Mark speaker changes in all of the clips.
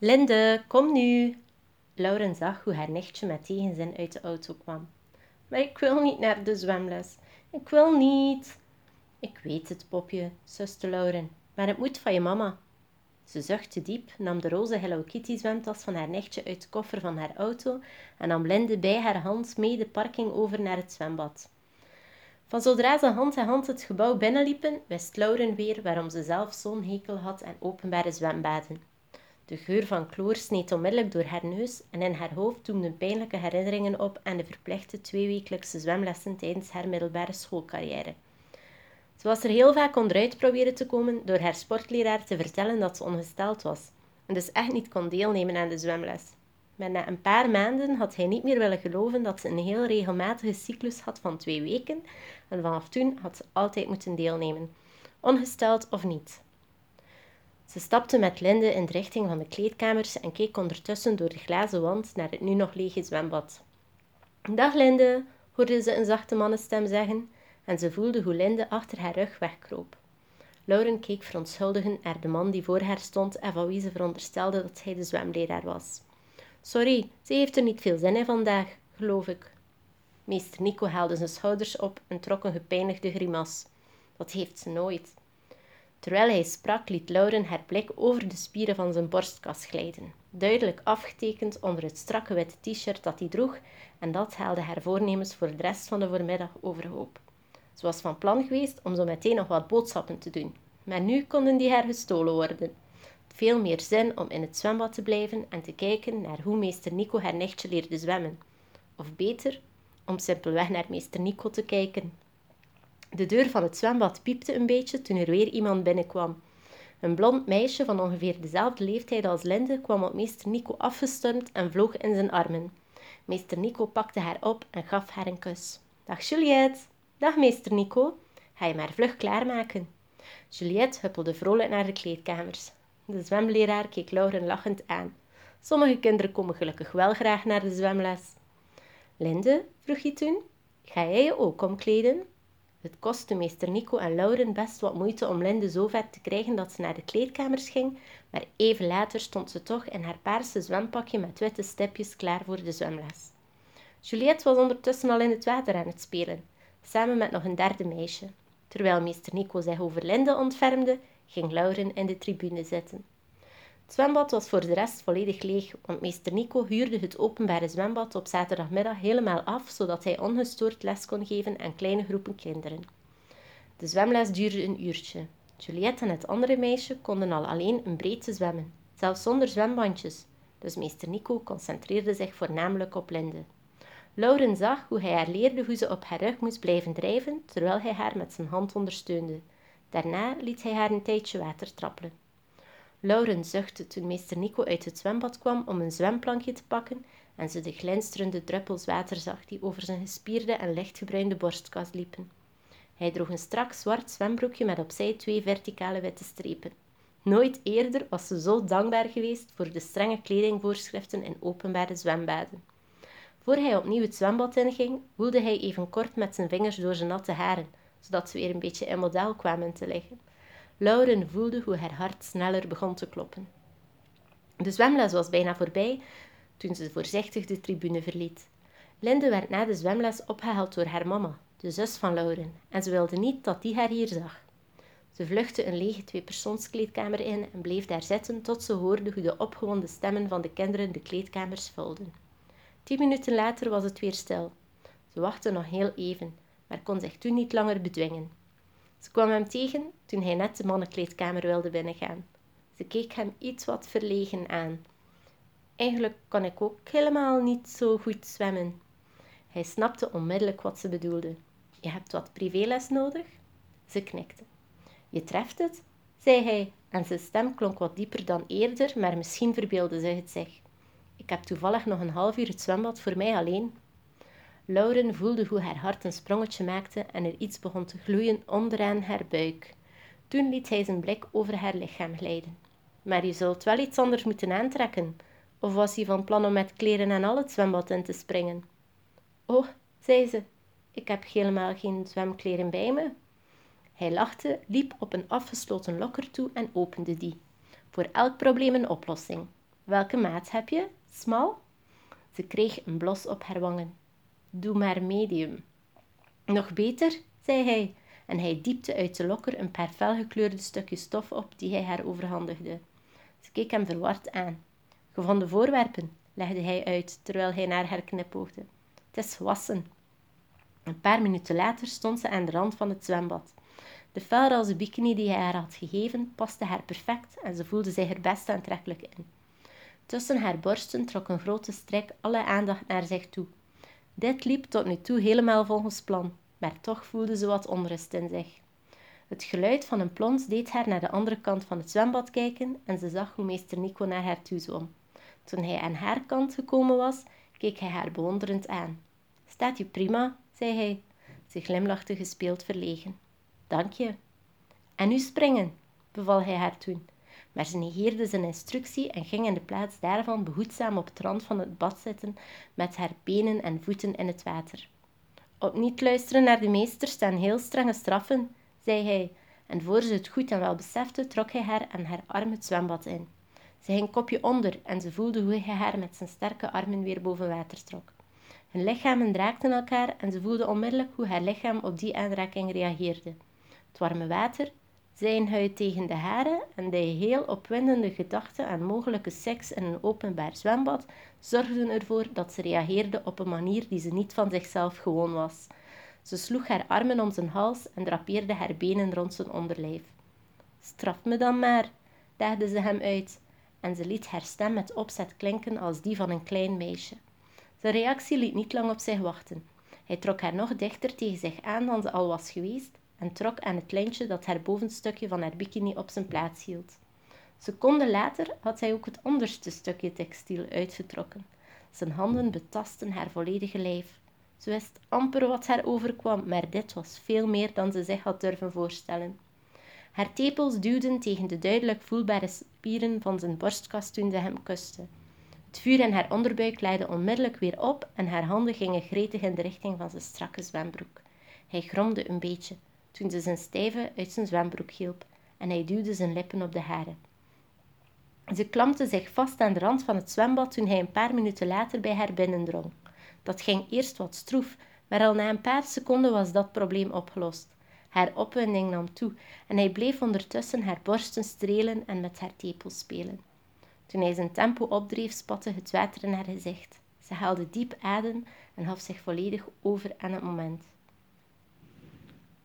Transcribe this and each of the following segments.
Speaker 1: Linde, kom nu. Lauren zag hoe haar nichtje met tegenzin uit de auto kwam. Maar ik wil niet naar de zwemles. Ik wil niet. Ik weet het, popje, suste Lauren. Maar het moet van je mama. Ze zuchtte diep, nam de roze Hello Kitty zwemtas van haar nichtje uit de koffer van haar auto en nam Linde bij haar hand mee de parking over naar het zwembad. Van zodra ze hand in hand het gebouw binnenliepen, wist Lauren weer waarom ze zelf zo'n hekel had aan openbare zwembaden. De geur van kloor sneed onmiddellijk door haar neus en in haar hoofd doemden pijnlijke herinneringen op aan de verplichte tweewekelijkse zwemlessen tijdens haar middelbare schoolcarrière. Ze was er heel vaak onderuit proberen te komen door haar sportleraar te vertellen dat ze ongesteld was en dus echt niet kon deelnemen aan de zwemles. Maar na een paar maanden had hij niet meer willen geloven dat ze een heel regelmatige cyclus had van twee weken en vanaf toen had ze altijd moeten deelnemen, ongesteld of niet. Ze stapte met Linde in de richting van de kleedkamers en keek ondertussen door de glazen wand naar het nu nog lege zwembad. Dag Linde, hoorde ze een zachte mannenstem zeggen en ze voelde hoe Linde achter haar rug wegkroop. Lauren keek verontschuldigend naar de man die voor haar stond en van wie ze veronderstelde dat hij de zwemleraar was. Sorry, ze heeft er niet veel zin in vandaag, geloof ik. Meester Nico haalde zijn schouders op en trok een gepijnigde grimas. Dat heeft ze nooit. Terwijl hij sprak, liet Lauren haar blik over de spieren van zijn borstkas glijden, duidelijk afgetekend onder het strakke witte t-shirt dat hij droeg, en dat haalde haar voornemens voor de rest van de voormiddag overhoop. Ze was van plan geweest om zo meteen nog wat boodschappen te doen, maar nu konden die haar gestolen worden. Veel meer zin om in het zwembad te blijven en te kijken naar hoe meester Nico haar nichtje leerde zwemmen. Of beter, om simpelweg naar meester Nico te kijken. De deur van het zwembad piepte een beetje toen er weer iemand binnenkwam. Een blond meisje van ongeveer dezelfde leeftijd als Linde kwam op meester Nico afgestormd en vloog in zijn armen. Meester Nico pakte haar op en gaf haar een kus. Dag Juliette. Dag meester Nico. Ga je maar vlug klaarmaken. Juliette huppelde vrolijk naar de kleedkamers. De zwemleraar keek Lauren lachend aan. Sommige kinderen komen gelukkig wel graag naar de zwemles. Linde, vroeg hij toen, ga jij je ook omkleden? Het kostte meester Nico en Lauren best wat moeite om Linde zo ver te krijgen dat ze naar de kleedkamers ging, maar even later stond ze toch in haar paarse zwempakje met witte stipjes klaar voor de zwemles. Juliette was ondertussen al in het water aan het spelen, samen met nog een derde meisje. Terwijl meester Nico zich over Linde ontfermde, ging Lauren in de tribune zitten. Het zwembad was voor de rest volledig leeg, want meester Nico huurde het openbare zwembad op zaterdagmiddag helemaal af, zodat hij ongestoord les kon geven aan kleine groepen kinderen. De zwemles duurde een uurtje. Juliette en het andere meisje konden al alleen een breedte zwemmen, zelfs zonder zwembandjes, dus meester Nico concentreerde zich voornamelijk op Linde. Lauren zag hoe hij haar leerde hoe ze op haar rug moest blijven drijven, terwijl hij haar met zijn hand ondersteunde. Daarna liet hij haar een tijdje water trappelen. Lauren zuchtte toen meester Nico uit het zwembad kwam om een zwemplankje te pakken en ze de glinsterende druppels water zag die over zijn gespierde en lichtgebruinde borstkas liepen. Hij droeg een strak zwart zwembroekje met opzij twee verticale witte strepen. Nooit eerder was ze zo dankbaar geweest voor de strenge kledingvoorschriften in openbare zwembaden. Voor hij opnieuw het zwembad inging, woelde hij even kort met zijn vingers door zijn natte haren, zodat ze weer een beetje in model kwamen te liggen. Lauren voelde hoe haar hart sneller begon te kloppen. De zwemles was bijna voorbij toen ze voorzichtig de tribune verliet. Linde werd na de zwemles opgehaald door haar mama, de zus van Lauren, en ze wilde niet dat die haar hier zag. Ze vluchtte een lege tweepersoonskleedkamer in en bleef daar zitten tot ze hoorde hoe de opgewonden stemmen van de kinderen de kleedkamers vulden. Tien minuten later was het weer stil. Ze wachtte nog heel even, maar kon zich toen niet langer bedwingen. Ze kwam hem tegen toen hij net de mannenkleedkamer wilde binnengaan. Ze keek hem iets wat verlegen aan. Eigenlijk kan ik ook helemaal niet zo goed zwemmen. Hij snapte onmiddellijk wat ze bedoelde. Je hebt wat privéles nodig? Ze knikte. Je treft het, zei hij, en zijn stem klonk wat dieper dan eerder, maar misschien verbeelde ze het zich. Ik heb toevallig nog een half uur het zwembad voor mij alleen. Lauren voelde hoe haar hart een sprongetje maakte en er iets begon te gloeien onderaan haar buik. Toen liet hij zijn blik over haar lichaam glijden. Maar je zult wel iets anders moeten aantrekken. Of was hij van plan om met kleren en al het zwembad in te springen? Oh, zei ze, ik heb helemaal geen zwemkleren bij me. Hij lachte, liep op een afgesloten lokker toe en opende die. Voor elk probleem een oplossing. Welke maat heb je? Smal? Ze kreeg een blos op haar wangen. Doe maar medium. Nog beter, zei hij, en hij diepte uit de lokker een paar felgekleurde stukjes stof op die hij haar overhandigde. Ze keek hem verward aan. Gevonden voorwerpen, legde hij uit terwijl hij naar haar knipoogde. Het is wassen. Een paar minuten later stond ze aan de rand van het zwembad. De felroze bikini die hij haar had gegeven paste haar perfect en ze voelde zich er best aantrekkelijk in. Tussen haar borsten trok een grote strik alle aandacht naar zich toe. Dit liep tot nu toe helemaal volgens plan, maar toch voelde ze wat onrust in zich. Het geluid van een plons deed haar naar de andere kant van het zwembad kijken en ze zag hoe meester Nico naar haar toe zwom. Toen hij aan haar kant gekomen was, keek hij haar bewonderend aan. Staat je prima, zei hij. Ze glimlachte gespeeld verlegen. Dank je. En nu springen, beval hij haar toen. Maar ze negeerde zijn instructie en ging in de plaats daarvan behoedzaam op het rand van het bad zitten met haar benen en voeten in het water. Op niet luisteren naar de meester staan heel strenge straffen, zei hij, en voor ze het goed en wel besefte, trok hij haar aan haar arm het zwembad in. Ze ging kopje onder en ze voelde hoe hij haar met zijn sterke armen weer boven water trok. Hun lichamen draakten elkaar en ze voelde onmiddellijk hoe haar lichaam op die aanraking reageerde. Het warme water, zijn huid tegen de haren en de heel opwindende gedachte aan mogelijke seks in een openbaar zwembad zorgden ervoor dat ze reageerde op een manier die ze niet van zichzelf gewoon was. Ze sloeg haar armen om zijn hals en drapeerde haar benen rond zijn onderlijf. Straf me dan maar, daagde ze hem uit, en ze liet haar stem met opzet klinken als die van een klein meisje. Zijn reactie liet niet lang op zich wachten. Hij trok haar nog dichter tegen zich aan dan ze al was geweest en trok aan het lijntje dat haar bovenstukje van haar bikini op zijn plaats hield. Seconden later had hij ook het onderste stukje textiel uitgetrokken. Zijn handen betasten haar volledige lijf. Ze wist amper wat haar overkwam, maar dit was veel meer dan ze zich had durven voorstellen. Haar tepels duwden tegen de duidelijk voelbare spieren van zijn borstkas toen ze hem kuste. Het vuur in haar onderbuik leidde onmiddellijk weer op en haar handen gingen gretig in de richting van zijn strakke zwembroek. Hij gromde een beetje toen ze zijn stijve uit zijn zwembroek hielp en hij duwde zijn lippen op de hare. Ze klampte zich vast aan de rand van het zwembad toen hij een paar minuten later bij haar binnendrong. Dat ging eerst wat stroef, maar al na een paar seconden was dat probleem opgelost. Haar opwinding nam toe en hij bleef ondertussen haar borsten strelen en met haar tepels spelen. Toen hij zijn tempo opdreef, spatte het water in haar gezicht. Ze haalde diep adem en gaf zich volledig over aan het moment.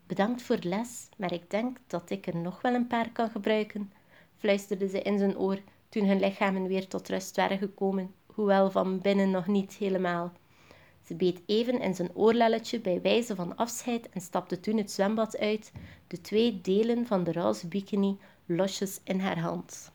Speaker 1: Bedankt voor de les, maar ik denk dat ik er nog wel een paar kan gebruiken, fluisterde ze in zijn oor toen hun lichamen weer tot rust waren gekomen, hoewel van binnen nog niet helemaal. Ze beet even in zijn oorlelletje bij wijze van afscheid en stapte toen het zwembad uit, de twee delen van de roze bikini losjes in haar hand.